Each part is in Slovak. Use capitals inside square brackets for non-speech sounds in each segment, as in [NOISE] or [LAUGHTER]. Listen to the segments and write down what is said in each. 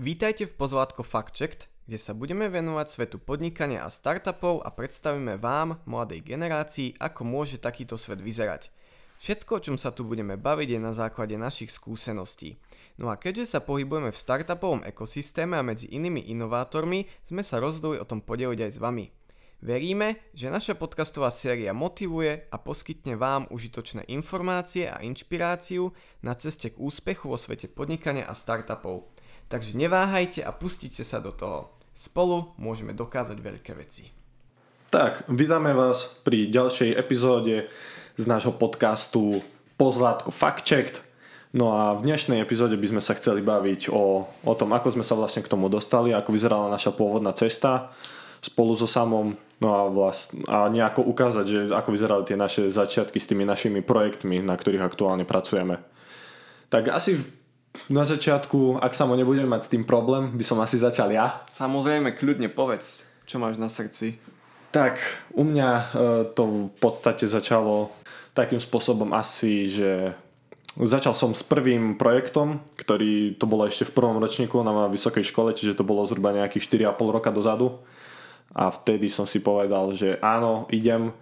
Vítajte v pozvátko Checked, kde sa budeme venovať svetu podnikania a startupov a predstavíme vám, mladej generácii, ako môže takýto svet vyzerať. Všetko, o čom sa tu budeme baviť, je na základe našich skúseností. No a keďže sa pohybujeme v startupovom ekosystéme a medzi inými inovátormi, sme sa rozhodli o tom podeliť aj s vami. Veríme, že naša podcastová séria motivuje a poskytne vám užitočné informácie a inšpiráciu na ceste k úspechu vo svete podnikania a startupov. Takže neváhajte a pustite sa do toho. Spolu môžeme dokázať veľké veci. Tak, vítame vás pri ďalšej epizóde z nášho podcastu Pozlátko Fact Checked. No a v dnešnej epizóde by sme sa chceli baviť o, o tom, ako sme sa vlastne k tomu dostali, ako vyzerala naša pôvodná cesta spolu so samom, no a, vlast, a nejako ukázať, že ako vyzerali tie naše začiatky s tými našimi projektmi, na ktorých aktuálne pracujeme. Tak asi na začiatku, ak sa nebudeme mať s tým problém, by som asi začal ja. Samozrejme, kľudne povedz, čo máš na srdci. Tak, u mňa e, to v podstate začalo takým spôsobom asi, že začal som s prvým projektom, ktorý to bolo ešte v prvom ročníku na vysokej škole, čiže to bolo zhruba nejakých 4,5 roka dozadu. A vtedy som si povedal, že áno, idem.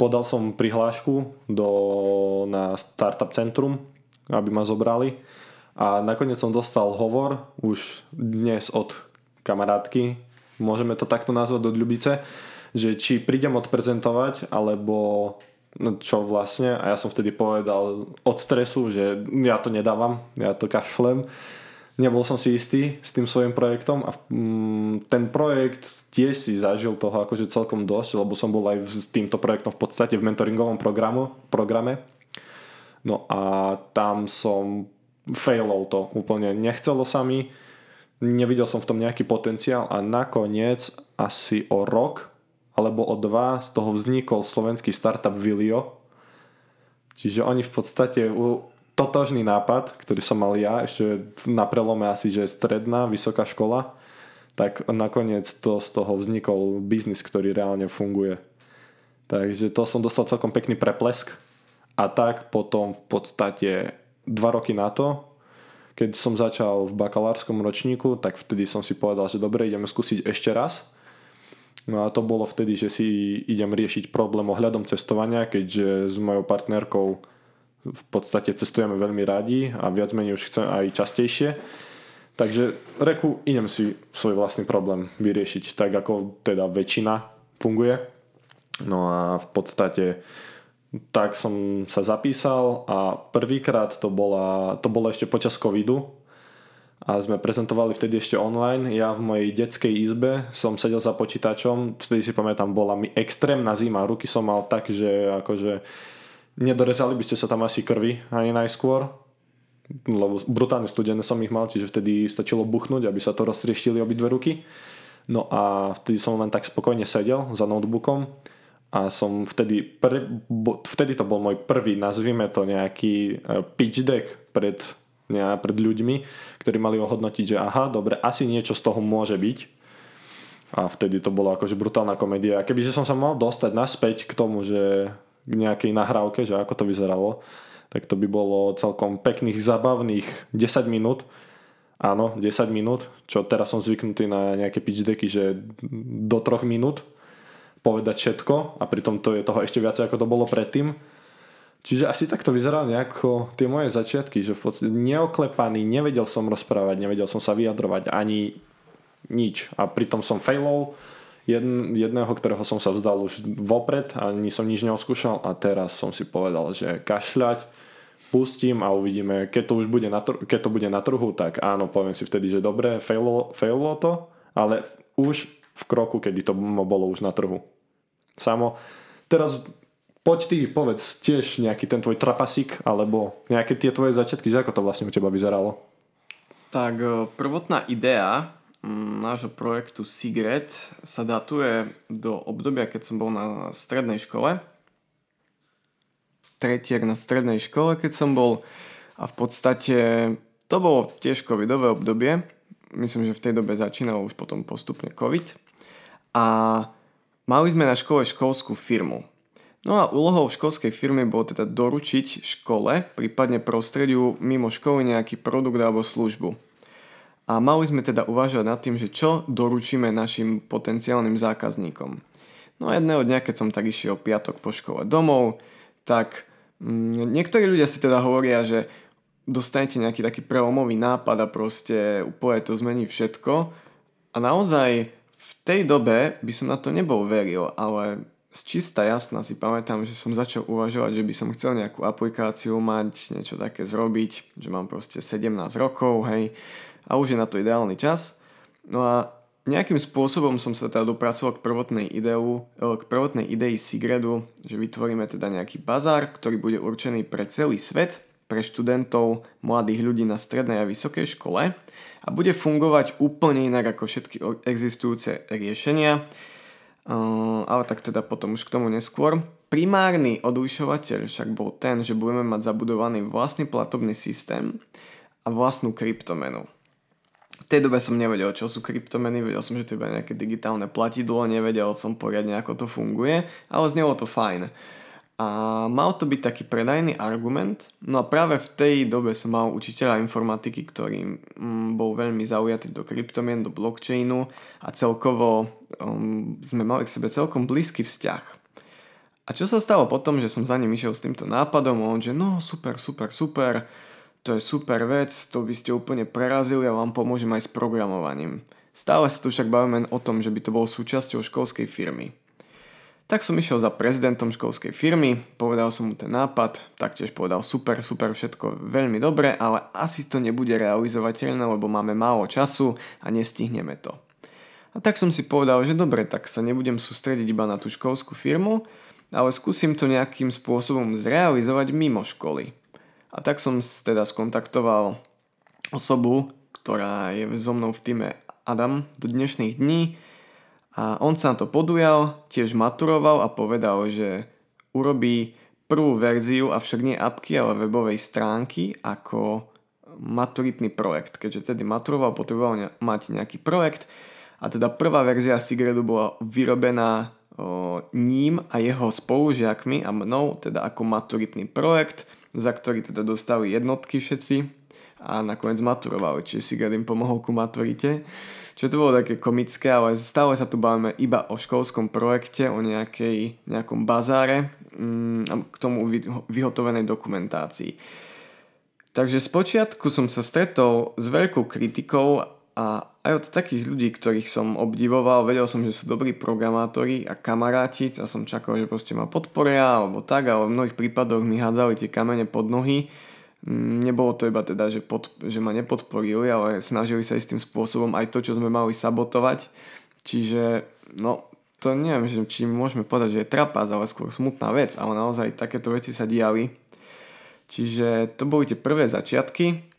Podal som prihlášku do, na Startup Centrum, aby ma zobrali a nakoniec som dostal hovor už dnes od kamarátky, môžeme to takto nazvať do Ľubice, že či prídem odprezentovať, alebo no čo vlastne. A ja som vtedy povedal od stresu, že ja to nedávam, ja to kašlem. Nebol som si istý s tým svojim projektom a mm, ten projekt tiež si zažil toho akože celkom dosť, lebo som bol aj s týmto projektom v podstate v mentoringovom programu, programe. No a tam som failol to úplne. Nechcelo sa mi, nevidel som v tom nejaký potenciál a nakoniec asi o rok alebo o dva z toho vznikol slovenský startup Vilio. Čiže oni v podstate totožný nápad, ktorý som mal ja, ešte na prelome asi, že stredná, vysoká škola, tak nakoniec to z toho vznikol biznis, ktorý reálne funguje. Takže to som dostal celkom pekný preplesk a tak potom v podstate dva roky na to, keď som začal v bakalárskom ročníku, tak vtedy som si povedal, že dobre, ideme skúsiť ešte raz. No a to bolo vtedy, že si idem riešiť problém ohľadom cestovania, keďže s mojou partnerkou v podstate cestujeme veľmi radi a viac menej už chcem aj častejšie. Takže reku, idem si svoj vlastný problém vyriešiť tak, ako teda väčšina funguje. No a v podstate tak som sa zapísal a prvýkrát to, bola, to bolo ešte počas covidu a sme prezentovali vtedy ešte online. Ja v mojej detskej izbe som sedel za počítačom, vtedy si pamätám, bola mi extrémna zima, ruky som mal tak, že akože nedorezali by ste sa tam asi krvi ani najskôr, lebo brutálne studené som ich mal, čiže vtedy stačilo buchnúť, aby sa to roztrieštili obidve ruky. No a vtedy som len tak spokojne sedel za notebookom a som vtedy, pre, vtedy to bol môj prvý, nazvime to nejaký e, pitch deck pred, ne, pred ľuďmi, ktorí mali ohodnotiť, že aha, dobre, asi niečo z toho môže byť. A vtedy to bolo akože brutálna komédia. A kebyže som sa mal dostať naspäť k tomu, že k nejakej nahrávke, že ako to vyzeralo, tak to by bolo celkom pekných, zabavných 10 minút. Áno, 10 minút, čo teraz som zvyknutý na nejaké pitch decky, že do 3 minút povedať všetko a pritom to je toho ešte viacej ako to bolo predtým. Čiže asi takto vyzeral nejako tie moje začiatky, že v podstate neoklepaný, nevedel som rozprávať, nevedel som sa vyjadrovať ani nič. A pritom som failol jedn, jedného, ktorého som sa vzdal už vopred ani som nič neoskúšal a teraz som si povedal, že kašľať, pustím a uvidíme, keď to už bude na, trhu, keď to bude na trhu, tak áno, poviem si vtedy, že dobre, failolo, failolo to, ale už v kroku, kedy to bolo už na trhu. Samo, teraz poď ty, povedz tiež nejaký ten tvoj trapasík, alebo nejaké tie tvoje začiatky, že ako to vlastne u teba vyzeralo? Tak e, prvotná idea nášho projektu Sigret sa datuje do obdobia, keď som bol na strednej škole. Tretiak na strednej škole, keď som bol a v podstate to bolo tiež covidové obdobie. Myslím, že v tej dobe začínal už potom postupne covid a mali sme na škole školskú firmu. No a úlohou školskej firmy bolo teda doručiť škole, prípadne prostrediu mimo školy nejaký produkt alebo službu. a mali sme teda uvažovať nad tým, že čo doručíme našim potenciálnym zákazníkom. No a jedného dňa, keď som tak išiel piatok po škole domov, tak mm, niektorí ľudia si teda hovoria, že dostanete nejaký taký prelomový nápad a proste úplne to zmení všetko. A naozaj v tej dobe by som na to nebol veril, ale z čista jasná si pamätám, že som začal uvažovať, že by som chcel nejakú aplikáciu mať, niečo také zrobiť, že mám proste 17 rokov, hej, a už je na to ideálny čas. No a nejakým spôsobom som sa teda dopracoval k prvotnej, ideu, e, k prvotnej idei Sigredu, že vytvoríme teda nejaký bazár, ktorý bude určený pre celý svet, pre študentov, mladých ľudí na strednej a vysokej škole a bude fungovať úplne inak ako všetky existujúce riešenia ale tak teda potom už k tomu neskôr. Primárny odlišovateľ však bol ten, že budeme mať zabudovaný vlastný platobný systém a vlastnú kryptomenu. V tej dobe som nevedel, čo sú kryptomeny, vedel som, že to je iba nejaké digitálne platidlo, nevedel som poriadne, ako to funguje, ale znelo to fajn. A mal to byť taký predajný argument, no a práve v tej dobe som mal učiteľa informatiky, ktorý mm, bol veľmi zaujatý do kryptomien, do blockchainu a celkovo um, sme mali k sebe celkom blízky vzťah. A čo sa stalo potom, že som za ním išiel s týmto nápadom a on, že no super, super, super, to je super vec, to by ste úplne prerazili a vám pomôžem aj s programovaním. Stále sa tu však bavíme o tom, že by to bolo súčasťou školskej firmy. Tak som išiel za prezidentom školskej firmy, povedal som mu ten nápad, taktiež povedal super, super, všetko veľmi dobre, ale asi to nebude realizovateľné, lebo máme málo času a nestihneme to. A tak som si povedal, že dobre, tak sa nebudem sústrediť iba na tú školskú firmu, ale skúsim to nejakým spôsobom zrealizovať mimo školy. A tak som teda skontaktoval osobu, ktorá je so mnou v týme Adam do dnešných dní, a on sa na to podujal, tiež maturoval a povedal, že urobí prvú verziu, avšak nie apky, ale webovej stránky ako maturitný projekt. Keďže tedy maturoval, potreboval mať nejaký projekt a teda prvá verzia Sigredu bola vyrobená o, ním a jeho spolužiakmi a mnou, teda ako maturitný projekt, za ktorý teda dostali jednotky všetci a nakoniec maturovali, čiže Sigred im pomohol ku maturite. Čiže to bolo také komické, ale stále sa tu bavíme iba o školskom projekte, o nejakej, nejakom bazáre mm, a k tomu vyhotovenej dokumentácii. Takže spočiatku som sa stretol s veľkou kritikou a aj od takých ľudí, ktorých som obdivoval, vedel som, že sú dobrí programátori a kamaráti a som čakal, že proste ma podporia alebo tak, ale v mnohých prípadoch mi hádzali tie kamene pod nohy nebolo to iba teda, že, pod, že ma nepodporili, ale snažili sa istým spôsobom aj to, čo sme mali sabotovať. Čiže, no, to neviem, že, či môžeme povedať, že je trapas, ale skôr smutná vec, ale naozaj takéto veci sa diali. Čiže to boli tie prvé začiatky.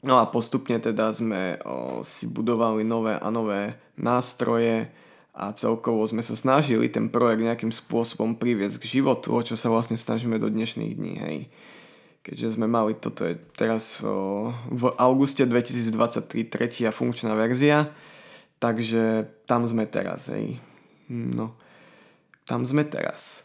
No a postupne teda sme o, si budovali nové a nové nástroje a celkovo sme sa snažili ten projekt nejakým spôsobom priviesť k životu, o čo sa vlastne snažíme do dnešných dní. Hej keďže sme mali, toto je teraz o, v auguste 2023 tretia funkčná verzia, takže tam sme teraz, hej. No, tam sme teraz.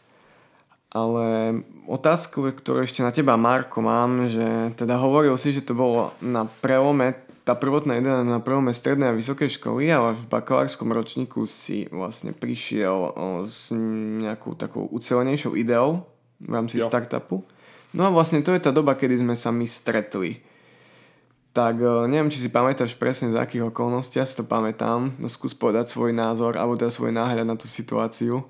Ale otázku, ktorú ešte na teba, Marko, mám, že teda hovoril si, že to bolo na prelome, tá prvotná idea na prelome strednej a vysokej školy, ale v bakalárskom ročníku si vlastne prišiel o, s nejakou takou ucelenejšou ideou v rámci jo. startupu. No a vlastne to je tá doba, kedy sme sa my stretli. Tak e, neviem, či si pamätáš presne z akých okolností, ja si to pamätám. No skús povedať svoj názor, alebo teda svoj náhľad na tú situáciu.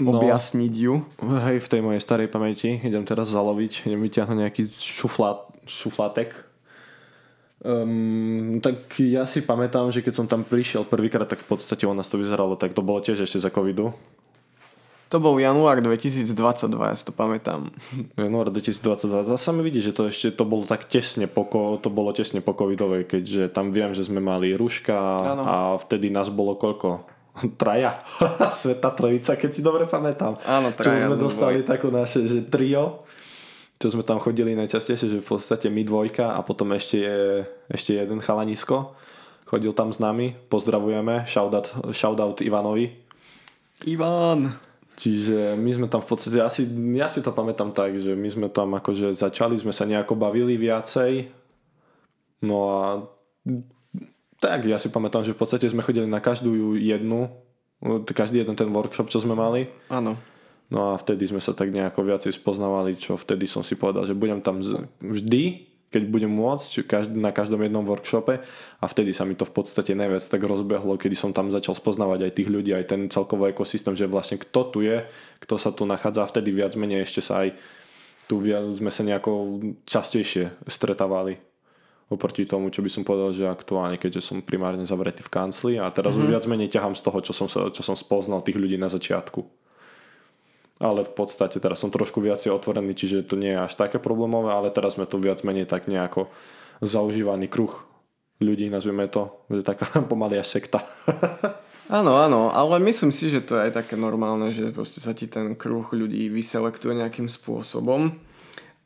No, objasniť ju. Hej, v tej mojej starej pamäti idem teraz zaloviť, idem vyťahnuť nejaký šuflát, šuflátek. Um, tak ja si pamätám, že keď som tam prišiel prvýkrát, tak v podstate u nás to vyzeralo, tak to bolo tiež ešte za covidu. To bol január 2022, ja si to pamätám. Január 2022. To sa mi vidí, že to ešte to bolo tak tesne po, to bolo tesne po covidovej, keďže tam viem, že sme mali ruška ano. a vtedy nás bolo koľko? Traja. [LAUGHS] Sveta trojica, keď si dobre pamätám. Áno, traja. Čo sme dostali takú naše, že trio čo sme tam chodili najčastejšie, že v podstate my dvojka a potom ešte je ešte jeden chalanisko. Chodil tam s nami, pozdravujeme, shoutout, shoutout Ivanovi. Ivan! Čiže my sme tam v podstate, asi, ja si to pamätám tak, že my sme tam akože začali, sme sa nejako bavili viacej. No a Tak, ja si pamätám, že v podstate sme chodili na každú jednu, každý jeden ten workshop, čo sme mali. Áno. No a vtedy sme sa tak nejako viacej spoznávali, čo vtedy som si povedal, že budem tam vždy, keď budem môcť, na každom jednom workshope a vtedy sa mi to v podstate najviac tak rozbehlo, kedy som tam začal spoznávať aj tých ľudí, aj ten celkový ekosystém, že vlastne kto tu je, kto sa tu nachádza a vtedy viac menej ešte sa aj tu viac sme sa nejako častejšie stretávali oproti tomu, čo by som povedal, že aktuálne, keďže som primárne zavretý v kancli a teraz mm-hmm. už mhm. viac menej ťahám z toho, čo som, sa, čo som spoznal tých ľudí na začiatku. Ale v podstate teraz som trošku viacej otvorený, čiže to nie je až také problémové, ale teraz sme tu viac menej tak nejako zaužívaný kruh ľudí, nazvime to, že taká [LAUGHS] pomaly až sekta. Áno, áno, ale myslím si, že to je aj také normálne, že proste sa ti ten kruh ľudí vyselektuje nejakým spôsobom.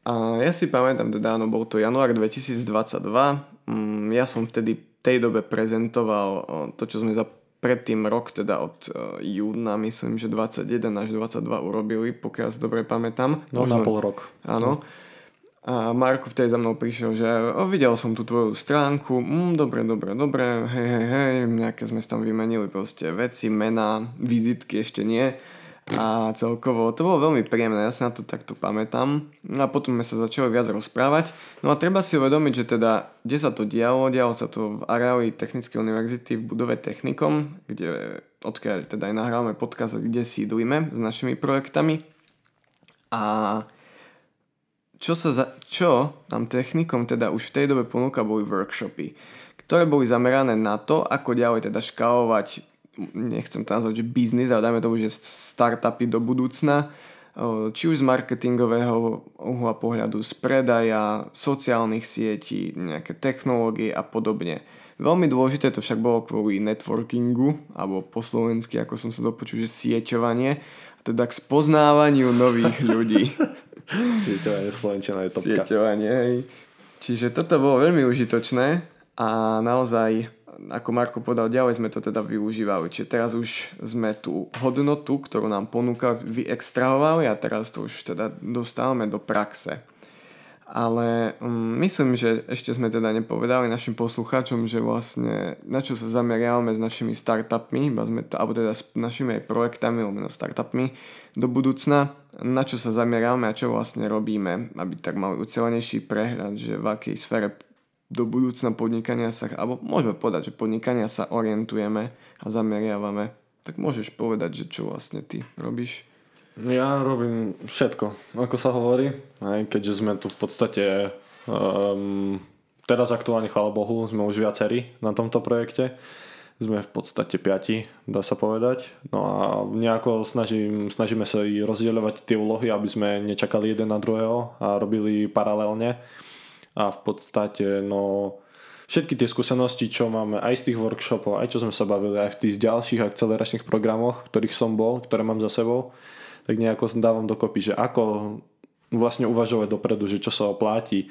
A ja si pamätám, teda áno, bol to január 2022. Mm, ja som vtedy tej dobe prezentoval to, čo sme za predtým rok, teda od e, júna, myslím, že 21 až 22 urobili, pokiaľ si dobre pamätám. No Možno, na pol rok. Áno. A Marko vtedy za mnou prišiel, že o, videl som tú tvoju stránku, mm, dobre, dobre, dobre, hej, hej, hej, nejaké sme tam vymenili proste veci, mená, vizitky ešte nie a celkovo to bolo veľmi príjemné, ja sa na to takto pamätám. No a potom sme sa začali viac rozprávať. No a treba si uvedomiť, že teda, kde sa to dialo, dialo sa to v areáli Technickej univerzity v budove Technikom, kde odkiaľ teda aj nahrávame podcast, kde sídlíme s našimi projektami. A čo, sa za, čo nám Technikom teda už v tej dobe ponúka boli workshopy, ktoré boli zamerané na to, ako ďalej teda škálovať nechcem to nazvať, že biznis, ale dajme tomu, že startupy do budúcna, či už z marketingového uhla pohľadu, z predaja, sociálnych sietí, nejaké technológie a podobne. Veľmi dôležité to však bolo kvôli networkingu, alebo po slovensky, ako som sa dopočul, že sieťovanie, teda k spoznávaniu nových [LAUGHS] ľudí. sieťovanie Slovenčina je topka. Sieťovanie, hej. Čiže toto bolo veľmi užitočné a naozaj ako Marko povedal, ďalej sme to teda využívali. Čiže teraz už sme tú hodnotu, ktorú nám ponúka, vyextrahovali a teraz to už teda dostávame do praxe. Ale um, myslím, že ešte sme teda nepovedali našim poslucháčom, že vlastne na čo sa zameriavame s našimi startupmi, sme to, alebo teda s našimi aj projektami, alebo startupmi do budúcna, na čo sa zameriavame a čo vlastne robíme, aby tak mali ucelenejší prehľad, že v akej sfére do budúcna podnikania sa, alebo môžeme povedať, že podnikania sa orientujeme a zameriavame, tak môžeš povedať, že čo vlastne ty robíš? Ja robím všetko, ako sa hovorí, aj keďže sme tu v podstate um, teraz aktuálne, chvála Bohu, sme už viacerí na tomto projekte. Sme v podstate piati, dá sa povedať. No a nejako snažím, snažíme sa i rozdielovať tie úlohy, aby sme nečakali jeden na druhého a robili paralelne a v podstate no všetky tie skúsenosti, čo máme aj z tých workshopov, aj čo sme sa bavili, aj v tých ďalších akceleračných programoch, ktorých som bol, ktoré mám za sebou, tak nejako dávam dokopy, že ako vlastne uvažovať dopredu, že čo sa opláti,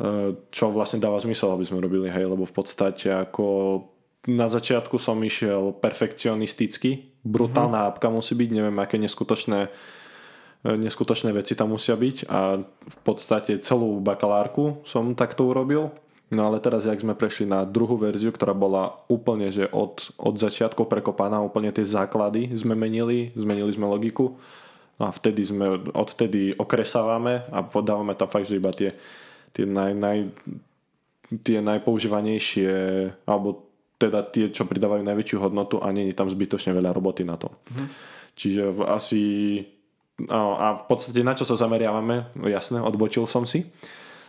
e, čo vlastne dáva zmysel, aby sme robili, hej, lebo v podstate ako na začiatku som išiel perfekcionisticky, brutálna mm-hmm. apka musí byť, neviem, aké neskutočné neskutočné veci tam musia byť a v podstate celú bakalárku som takto urobil. No ale teraz, jak sme prešli na druhú verziu, ktorá bola úplne, že od, od začiatku prekopaná, úplne tie základy sme menili, zmenili sme logiku a vtedy sme, odtedy okresávame a podávame tam fakt, že iba tie, tie, naj, naj, tie najpoužívanejšie alebo teda tie, čo pridávajú najväčšiu hodnotu a nie je tam zbytočne veľa roboty na to. Mhm. Čiže v asi No, a v podstate na čo sa zameriavame, no jasné, odbočil som si,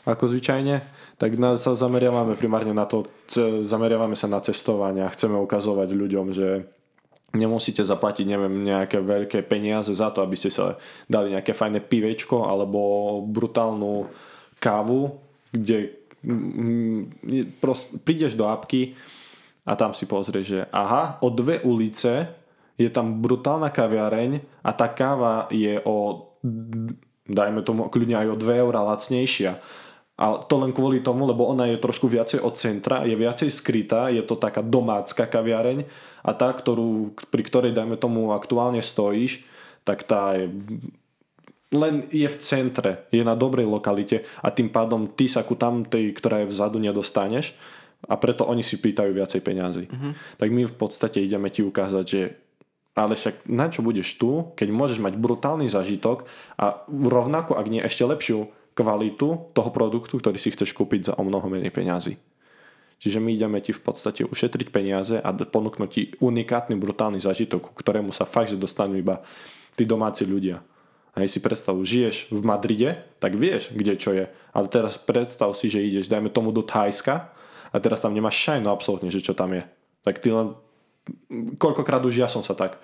ako zvyčajne, tak na, sa zameriavame primárne na to, zameriavame sa na cestovanie a chceme ukazovať ľuďom, že nemusíte zaplatiť neviem, nejaké veľké peniaze za to, aby ste sa dali nejaké fajné pivečko alebo brutálnu kávu, kde mm, prost, prídeš do apky a tam si pozrieš, že aha, o dve ulice je tam brutálna kaviareň a tá káva je o, dajme tomu, kľudne aj o 2 eurá lacnejšia. A to len kvôli tomu, lebo ona je trošku viacej od centra, je viacej skrytá, je to taká domácka kaviareň a tá, ktorú, pri ktorej, dajme tomu, aktuálne stojíš, tak tá je len je v centre, je na dobrej lokalite a tým pádom ty sa ku tam tej, ktorá je vzadu, nedostaneš a preto oni si pýtajú viacej peňazí. Uh-huh. Tak my v podstate ideme ti ukázať, že ale však na čo budeš tu, keď môžeš mať brutálny zažitok a rovnako, ak nie ešte lepšiu kvalitu toho produktu, ktorý si chceš kúpiť za o mnoho menej peňazí. Čiže my ideme ti v podstate ušetriť peniaze a ponúknuť ti unikátny brutálny zažitok, ku ktorému sa fakt, že dostanú iba tí domáci ľudia. A si predstav, žiješ v Madride, tak vieš, kde čo je. Ale teraz predstav si, že ideš, dajme tomu do Thajska a teraz tam nemáš šajno absolútne, že čo tam je. Tak ty len koľkokrát už ja som sa tak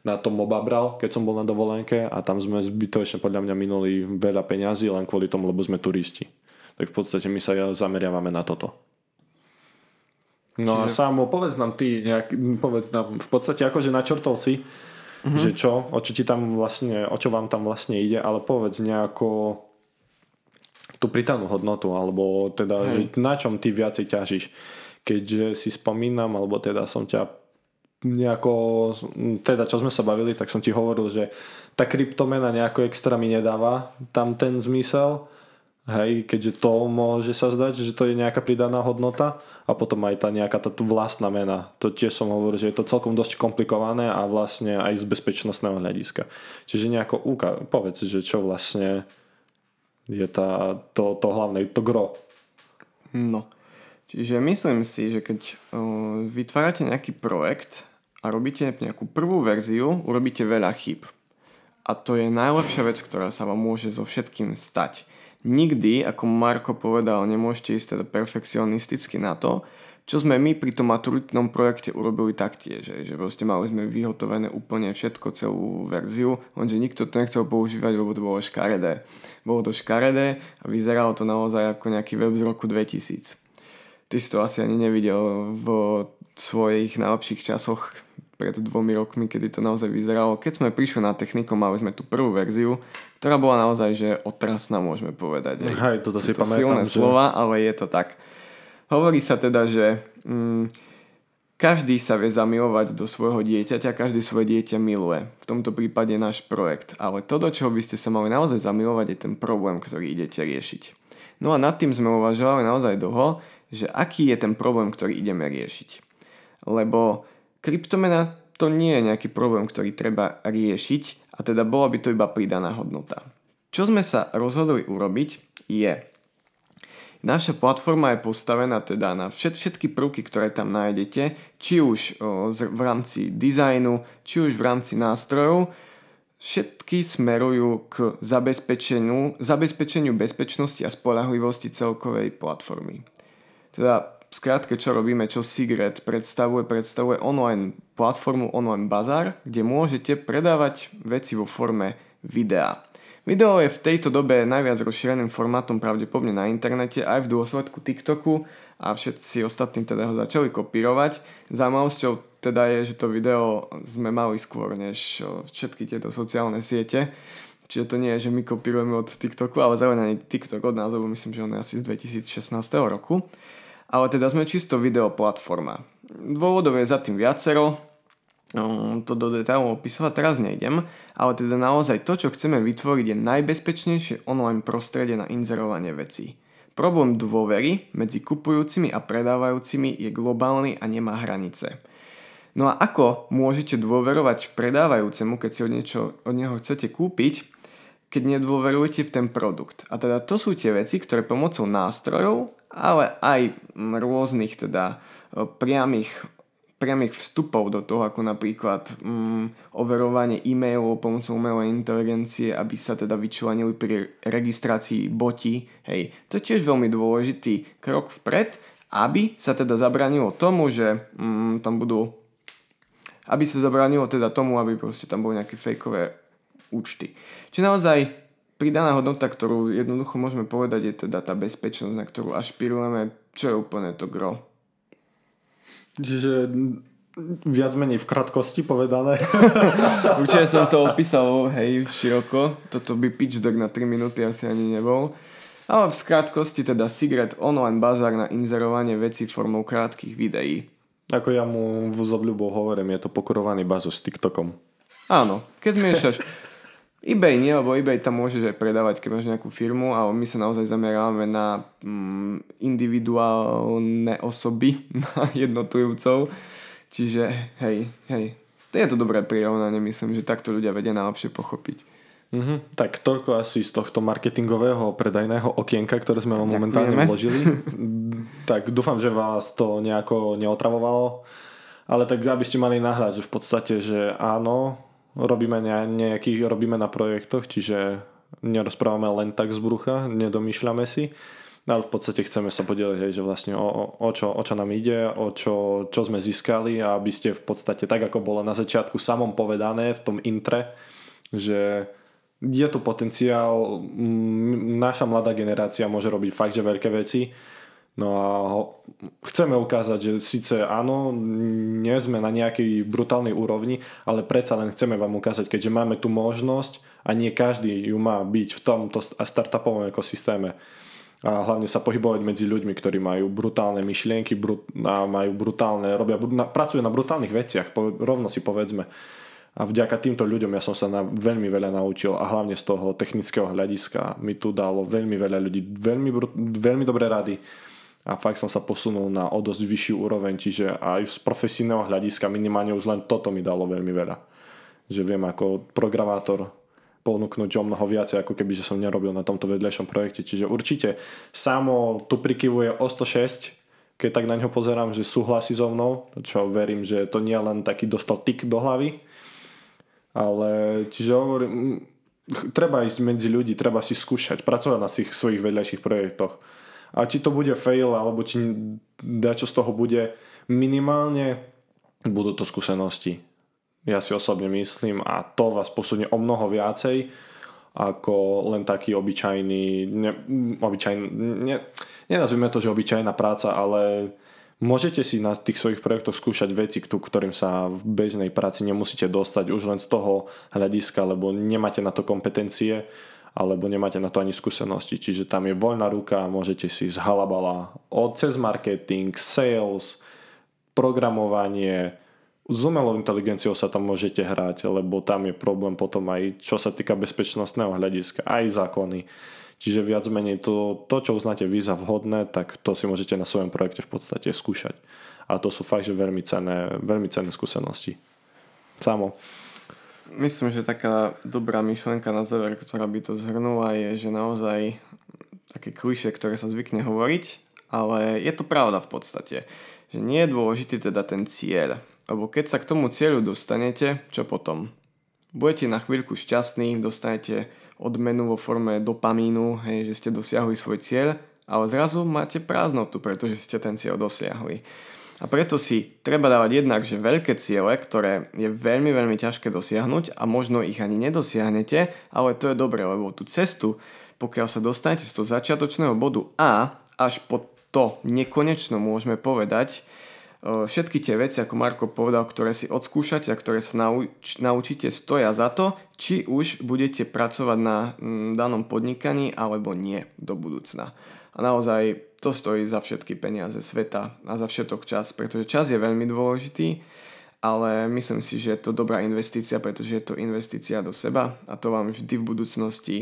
na tom obabral, keď som bol na dovolenke a tam sme zbytočne podľa mňa minuli veľa peňazí len kvôli tomu, lebo sme turisti. Tak v podstate my sa zameriavame na toto. No Čiže... a Sámo, povedz nám ty, nejak, povedz nám, v podstate akože načrtol si, mm-hmm. že čo, o čo ti tam vlastne, o čo vám tam vlastne ide, ale povedz nejako tú pritanú hodnotu, alebo teda, že na čom ty viacej ťažíš. Keďže si spomínam, alebo teda som ťa nejako, teda čo sme sa bavili, tak som ti hovoril, že tá kryptomena nejako extra mi nedáva tam ten zmysel, hej, keďže to môže sa zdať, že to je nejaká pridaná hodnota a potom aj tá nejaká tá vlastná mena. To tiež som hovoril, že je to celkom dosť komplikované a vlastne aj z bezpečnostného hľadiska. Čiže nejako uka- povedz, že čo vlastne je tá, to, to hlavné, to gro. No, čiže myslím si, že keď uh, vytvárate nejaký projekt, a robíte nejakú prvú verziu, urobíte veľa chyb. A to je najlepšia vec, ktorá sa vám môže so všetkým stať. Nikdy, ako Marko povedal, nemôžete ísť teda perfekcionisticky na to, čo sme my pri tom maturitnom projekte urobili taktiež, že, že proste mali sme vyhotovené úplne všetko, celú verziu, lenže nikto to nechcel používať, lebo to bolo škaredé. Bolo to škaredé a vyzeralo to naozaj ako nejaký web z roku 2000. Ty si to asi ani nevidel v svojich najlepších časoch pred dvomi rokmi, kedy to naozaj vyzeralo. Keď sme prišli na techniku, mali sme tú prvú verziu, ktorá bola naozaj, že otrasná, môžeme povedať. Hej, toto si to pamätám, silné že... slova, ale je to tak. Hovorí sa teda, že mm, každý sa vie zamilovať do svojho dieťaťa, každý svoje dieťa miluje. V tomto prípade náš projekt. Ale to, do čoho by ste sa mali naozaj zamilovať, je ten problém, ktorý idete riešiť. No a nad tým sme uvažovali naozaj dlho, že aký je ten problém, ktorý ideme riešiť. Lebo kryptomena to nie je nejaký problém, ktorý treba riešiť a teda bola by to iba pridaná hodnota. Čo sme sa rozhodli urobiť je, Naša platforma je postavená teda na všet, všetky prvky, ktoré tam nájdete, či už o, z, v rámci dizajnu, či už v rámci nástrojov. Všetky smerujú k zabezpečeniu, zabezpečeniu bezpečnosti a spolahlivosti celkovej platformy. Teda skrátke, čo robíme, čo Sigret predstavuje, predstavuje online platformu, online bazar, kde môžete predávať veci vo forme videa. Video je v tejto dobe najviac rozšíreným formátom pravdepodobne na internete aj v dôsledku TikToku a všetci ostatní teda ho začali kopírovať. Zaujímavosťou teda je, že to video sme mali skôr než všetky tieto sociálne siete. Čiže to nie je, že my kopírujeme od TikToku, ale zároveň ani TikTok od nás, lebo myslím, že on je asi z 2016 roku ale teda sme čisto videoplatforma. Dôvodov je za tým viacero, no, to do detailov opisovať teraz nejdem, ale teda naozaj to, čo chceme vytvoriť je najbezpečnejšie online prostredie na inzerovanie vecí. Problém dôvery medzi kupujúcimi a predávajúcimi je globálny a nemá hranice. No a ako môžete dôverovať predávajúcemu, keď si od, niečo, od neho chcete kúpiť, keď nedôverujete v ten produkt. A teda to sú tie veci, ktoré pomocou nástrojov ale aj rôznych teda e, priamých, priamých vstupov do toho, ako napríklad mm, overovanie e-mailov pomocou umelej inteligencie, aby sa teda vyčlenili pri registrácii boti. Hej, to je tiež veľmi dôležitý krok vpred, aby sa teda zabranilo tomu, že mm, tam budú aby sa zabranilo teda tomu, aby proste tam boli nejaké fejkové účty. Čiže naozaj pridaná hodnota, ktorú jednoducho môžeme povedať, je teda tá bezpečnosť, na ktorú ašpirujeme, čo je úplne to gro. Čiže viac menej v krátkosti povedané. [LAUGHS] Určite som to opísal, hej, široko. Toto by pitch deck na 3 minúty asi ani nebol. Ale v skrátkosti teda Sigret online bazár na inzerovanie veci formou krátkých videí. Ako ja mu v zobľubou hovorím, je to pokorovaný bazo s TikTokom. Áno, keď miešaš [LAUGHS] eBay nie, lebo eBay tam môžeš aj predávať, keď máš nejakú firmu, ale my sa naozaj zamerávame na mm, individuálne osoby, [LAUGHS] na jednotlivcov. Čiže hej, hej, to je to dobré prirovnanie, myslím, že takto ľudia vedia najlepšie pochopiť. Mm-hmm. Tak toľko asi z tohto marketingového predajného okienka, ktoré sme vám momentálne [LAUGHS] vložili. tak dúfam, že vás to nejako neotravovalo. Ale tak aby ste mali náhľad, že v podstate, že áno, robíme, nejakých, robíme na projektoch, čiže nerozprávame len tak z brucha, nedomýšľame si, ale v podstate chceme sa podeliť, že vlastne o, o, čo, o čo nám ide, o čo, čo sme získali a aby ste v podstate, tak ako bolo na začiatku samom povedané v tom intre, že je tu potenciál, naša mladá generácia môže robiť fakt, že veľké veci. No a chceme ukázať, že síce áno, nie sme na nejakej brutálnej úrovni, ale predsa len chceme vám ukázať, keďže máme tu možnosť a nie každý ju má byť v tomto startupovom ekosystéme a hlavne sa pohybovať medzi ľuďmi, ktorí majú brutálne myšlienky brut, a majú brutálne, robia, na, pracujú na brutálnych veciach, po, rovno si povedzme. A vďaka týmto ľuďom ja som sa na, veľmi veľa naučil a hlavne z toho technického hľadiska mi tu dalo veľmi veľa ľudí veľmi, veľmi dobré rady a fakt som sa posunul na o dosť vyššiu úroveň, čiže aj z profesijného hľadiska minimálne už len toto mi dalo veľmi veľa. Že viem ako programátor ponúknuť o mnoho viacej, ako keby že som nerobil na tomto vedľajšom projekte. Čiže určite samo tu prikyvuje o 106, keď tak na ňo pozerám, že súhlasí so mnou, čo verím, že to nie len taký dostal tik do hlavy, ale čiže hovorím, treba ísť medzi ľudí, treba si skúšať, pracovať na svojich vedľajších projektoch. A či to bude fail, alebo či čo z toho bude, minimálne budú to skúsenosti. Ja si osobne myslím a to vás posunie o mnoho viacej ako len taký obyčajný, ne, obyčajný ne, nenazvime to, že obyčajná práca, ale Môžete si na tých svojich projektoch skúšať veci, ktorým sa v bežnej práci nemusíte dostať už len z toho hľadiska, lebo nemáte na to kompetencie alebo nemáte na to ani skúsenosti. Čiže tam je voľná ruka, môžete si z halabala od cez marketing, sales, programovanie, s umelou inteligenciou sa tam môžete hrať, lebo tam je problém potom aj čo sa týka bezpečnostného hľadiska, aj zákony. Čiže viac menej to, to, čo uznáte vy za vhodné, tak to si môžete na svojom projekte v podstate skúšať. A to sú fakt, že veľmi cenné, veľmi cenné skúsenosti. Samo. Myslím, že taká dobrá myšlenka na záver, ktorá by to zhrnula, je, že naozaj také kliše, ktoré sa zvykne hovoriť, ale je to pravda v podstate, že nie je dôležitý teda ten cieľ, lebo keď sa k tomu cieľu dostanete, čo potom? Budete na chvíľku šťastní, dostanete odmenu vo forme dopamínu, hej, že ste dosiahli svoj cieľ, ale zrazu máte prázdnotu, pretože ste ten cieľ dosiahli. A preto si treba dávať jednak, že veľké ciele, ktoré je veľmi, veľmi ťažké dosiahnuť a možno ich ani nedosiahnete, ale to je dobré, lebo tú cestu, pokiaľ sa dostanete z toho začiatočného bodu A až po to nekonečno môžeme povedať, všetky tie veci, ako Marko povedal, ktoré si odskúšate a ktoré sa nauč- naučíte, stoja za to, či už budete pracovať na danom podnikaní alebo nie do budúcna. A naozaj to stojí za všetky peniaze sveta a za všetok čas, pretože čas je veľmi dôležitý, ale myslím si, že je to dobrá investícia, pretože je to investícia do seba a to vám vždy v budúcnosti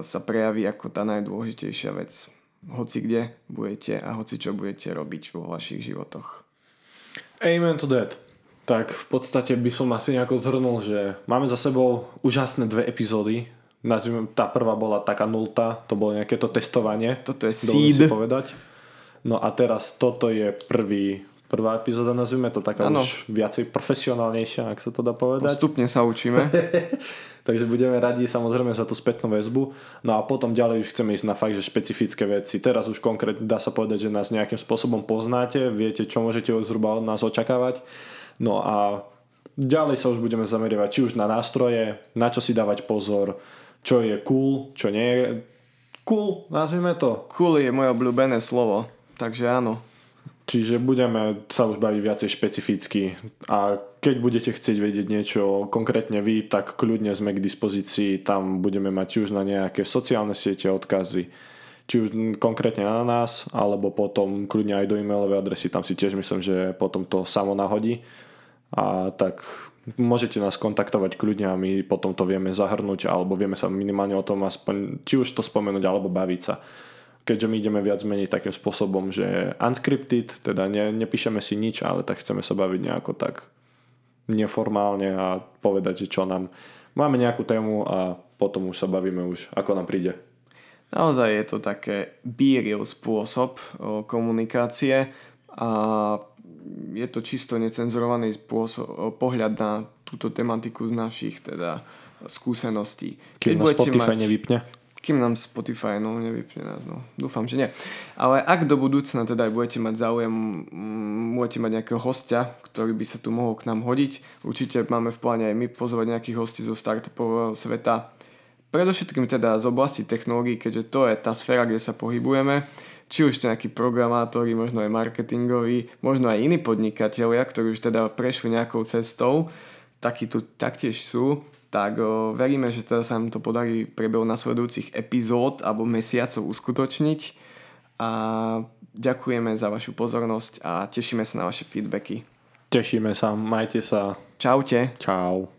sa prejaví ako tá najdôležitejšia vec hoci kde budete a hoci čo budete robiť vo vašich životoch. Amen to that. Tak v podstate by som asi nejako zhrnul, že máme za sebou úžasné dve epizódy. Nazvime, tá prvá bola taká nulta, to bolo nejaké to testovanie. Toto je seed. povedať. No a teraz toto je prvý prvá epizóda, nazvime to taká ano. už viacej profesionálnejšia, ak sa to dá povedať. Postupne sa učíme. [LAUGHS] Takže budeme radi samozrejme za tú spätnú väzbu. No a potom ďalej už chceme ísť na fakt, že špecifické veci. Teraz už konkrétne dá sa povedať, že nás nejakým spôsobom poznáte, viete, čo môžete zhruba od nás očakávať. No a ďalej sa už budeme zameriavať či už na nástroje, na čo si dávať pozor, čo je cool, čo nie je cool, nazvime to. Cool je moje obľúbené slovo, takže áno. Čiže budeme sa už baviť viacej špecificky a keď budete chcieť vedieť niečo konkrétne vy, tak kľudne sme k dispozícii, tam budeme mať či už na nejaké sociálne siete odkazy, či už konkrétne na nás, alebo potom kľudne aj do e-mailovej adresy, tam si tiež myslím, že potom to samo nahodí. A tak môžete nás kontaktovať kľudne a my potom to vieme zahrnúť alebo vieme sa minimálne o tom aspoň, či už to spomenúť alebo baviť sa. Keďže my ideme viac menej takým spôsobom, že unscripted, teda ne, nepíšeme si nič, ale tak chceme sa baviť nejako tak neformálne a povedať, že čo nám máme nejakú tému a potom už sa bavíme už, ako nám príde. Naozaj je to také bíril spôsob komunikácie a je to čisto necenzurovaný spôsob, pohľad na túto tematiku z našich teda skúseností. Keď Keď Spotify mať, nevypne? Kým nám Spotify no, nevypne nás, no. Dúfam, že nie. Ale ak do budúcna teda aj budete mať záujem, budete mať nejakého hostia, ktorý by sa tu mohol k nám hodiť, určite máme v pláne aj my pozvať nejakých hostí zo startupového sveta, predovšetkým teda z oblasti technológií, keďže to je tá sféra, kde sa pohybujeme či už to nejakí programátori, možno aj marketingoví, možno aj iní podnikatelia, ktorí už teda prešli nejakou cestou, takí tu taktiež sú, tak o, veríme, že teda sa nám to podarí priebehu nasledujúcich epizód alebo mesiacov uskutočniť a ďakujeme za vašu pozornosť a tešíme sa na vaše feedbacky. Tešíme sa, majte sa. Čaute. Čau.